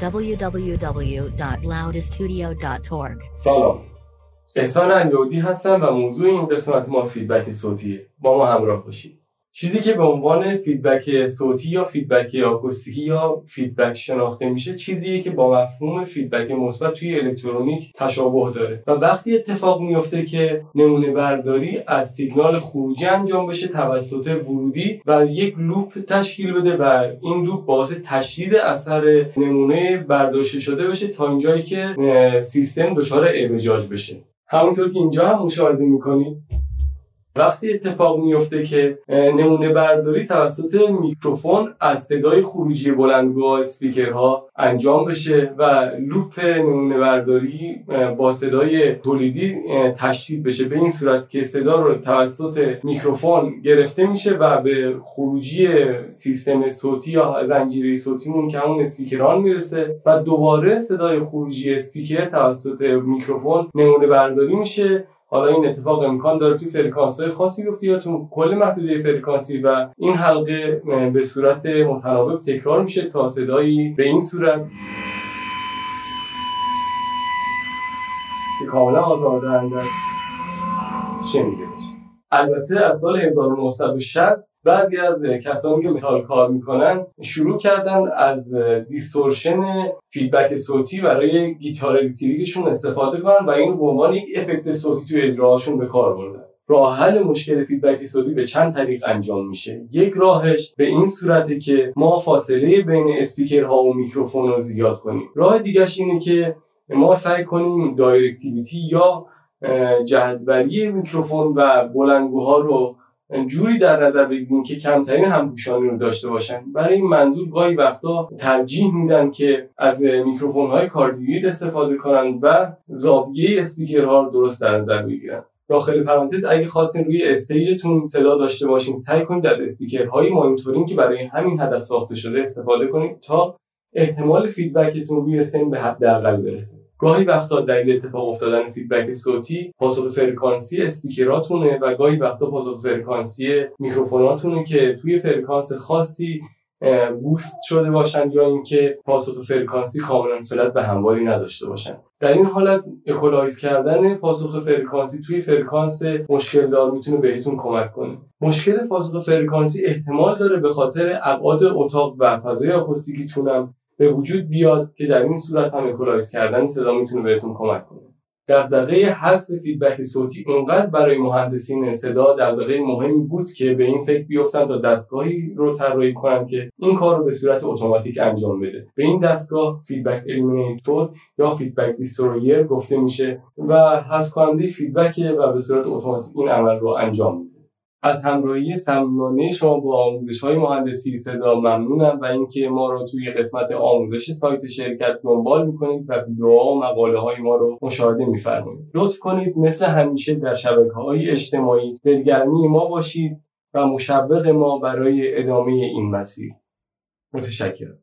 www.loudestudio.org سلام. احسان الیودی هستم و موضوع این قسمت ما فیدبک صوتیه. با ما همراه باشید. چیزی که به عنوان فیدبک صوتی یا فیدبک آکوستیکی یا فیدبک شناخته میشه چیزیه که با مفهوم فیدبک مثبت توی الکترونیک تشابه داره. و وقتی اتفاق میفته که نمونه برداری از سیگنال خروجی انجام بشه توسط ورودی و یک loop تشکیل بده و این loop باعث تشدید اثر نمونه برداشته شده بشه تا اینجایی که سیستم دچار اعوجاج بشه. همونطور که اینجا هم مشاهده می‌کنید وقتی اتفاق میفته که نمونه برداری توسط میکروفون از صدای خروجی بلندگو یا اسپیکرها انجام بشه و loop نمونه برداری با صدای تولیدی تشدید بشه. به این صورت که صدا رو توسط میکروفون گرفته میشه و به خروجی سیستم صوتی یا زنجیره صوتیمون که همون اسپیکران می‌رسه و دوباره صدای خروجی اسپیکر توسط میکروفون نمونه برداری میشه. حالا این اتفاق امکان داره توی فرکانس های خاصی بیفته یا تو کل محدوده فرکانسی و این حلقه به صورت متناوب تکرار میشه تا صدایی به این صورت که کاملا آزاردهنده است شنیده بشه البته از سال 1960 بعضی از کسانی که متال کار می‌کنن شروع کردن از distortion فیدبک صوتی برای گیتار الکتریکشون استفاده کنن و اینو به عنوان یک افکت صوتی توی اجراهاشون به کار بردن. راه حل مشکل فیدبک صوتی به چند طریق انجام میشه. یک راهش به این صورته که ما فاصله بین اسپیکرها و میکروفون رو زیاد کنیم. راه دیگهش اینه که ما سعی کنیم directivity یا جهت‌وری میکروفون و بلندگوها رو جوری در نظر بگیریم که کمترین همپوشانی رو داشته باشن. برای این منظور گاهی وقتا ترجیح میدن که از میکروفون های cardioid استفاده کنن و زاویه اسپیکرها رو درست در نظر بگیرن. داخل پرانتز اگه خواستین روی stage تون صدا داشته باشین سعی کنید از اسپیکرهای مانیتورینگ که برای همین هدف ساخته شده استفاده کنید تا احتمال فیدبکتون روی سن به حداقل برسه. گاهی وقتا دلیل اتفاق افتادن فیدبک صوتی پاسخ فرکانسی اسپیکراتونه و گاهی وقتا پاسخ فرکانسی میکروفوناتونه که توی فرکانس خاصی boost شده باشن یا اینکه پاسخ فرکانسی کاملا flat یا همواری نداشته باشن. در این حالت equalize کردن پاسخ فرکانسی توی فرکانس مشکل دار می‌تونه بهتون کمک کنه. مشکل پاسخ فرکانسی احتمال داره به خاطر ابعاد اتاق و فضای آکوستیکیتونم به وجود بیاد که در این صورت هم equalize کردن صدا می‌تونه بهتون کمک کنه. دغدغه حذف فیدبک صوتی اونقدر برای مهندسین صدا دغدغه مهمی بود که به این فکر بیفتن تا دستگاهی رو طراحی کنند که این کار رو به صورت اتوماتیک انجام بده. به این دستگاه feedback eliminator یا feedback destroyer گفته میشه و حذف کننده فیدبک و به صورت اتوماتیک این عمل رو انجام میده. از همراهی صمیمانه شما با آموزش های مهندسی صدا ممنونم و اینکه ما رو توی قسمت آموزش سایت شرکت دنبال می‌کنید و ویدیوها و مقاله های ما رو مشاهده میفرمایید. لطف کنید مثل همیشه در شبکه های اجتماعی دلگرمی ما باشید و مشوق ما برای ادامه این مسیر. متشکرم.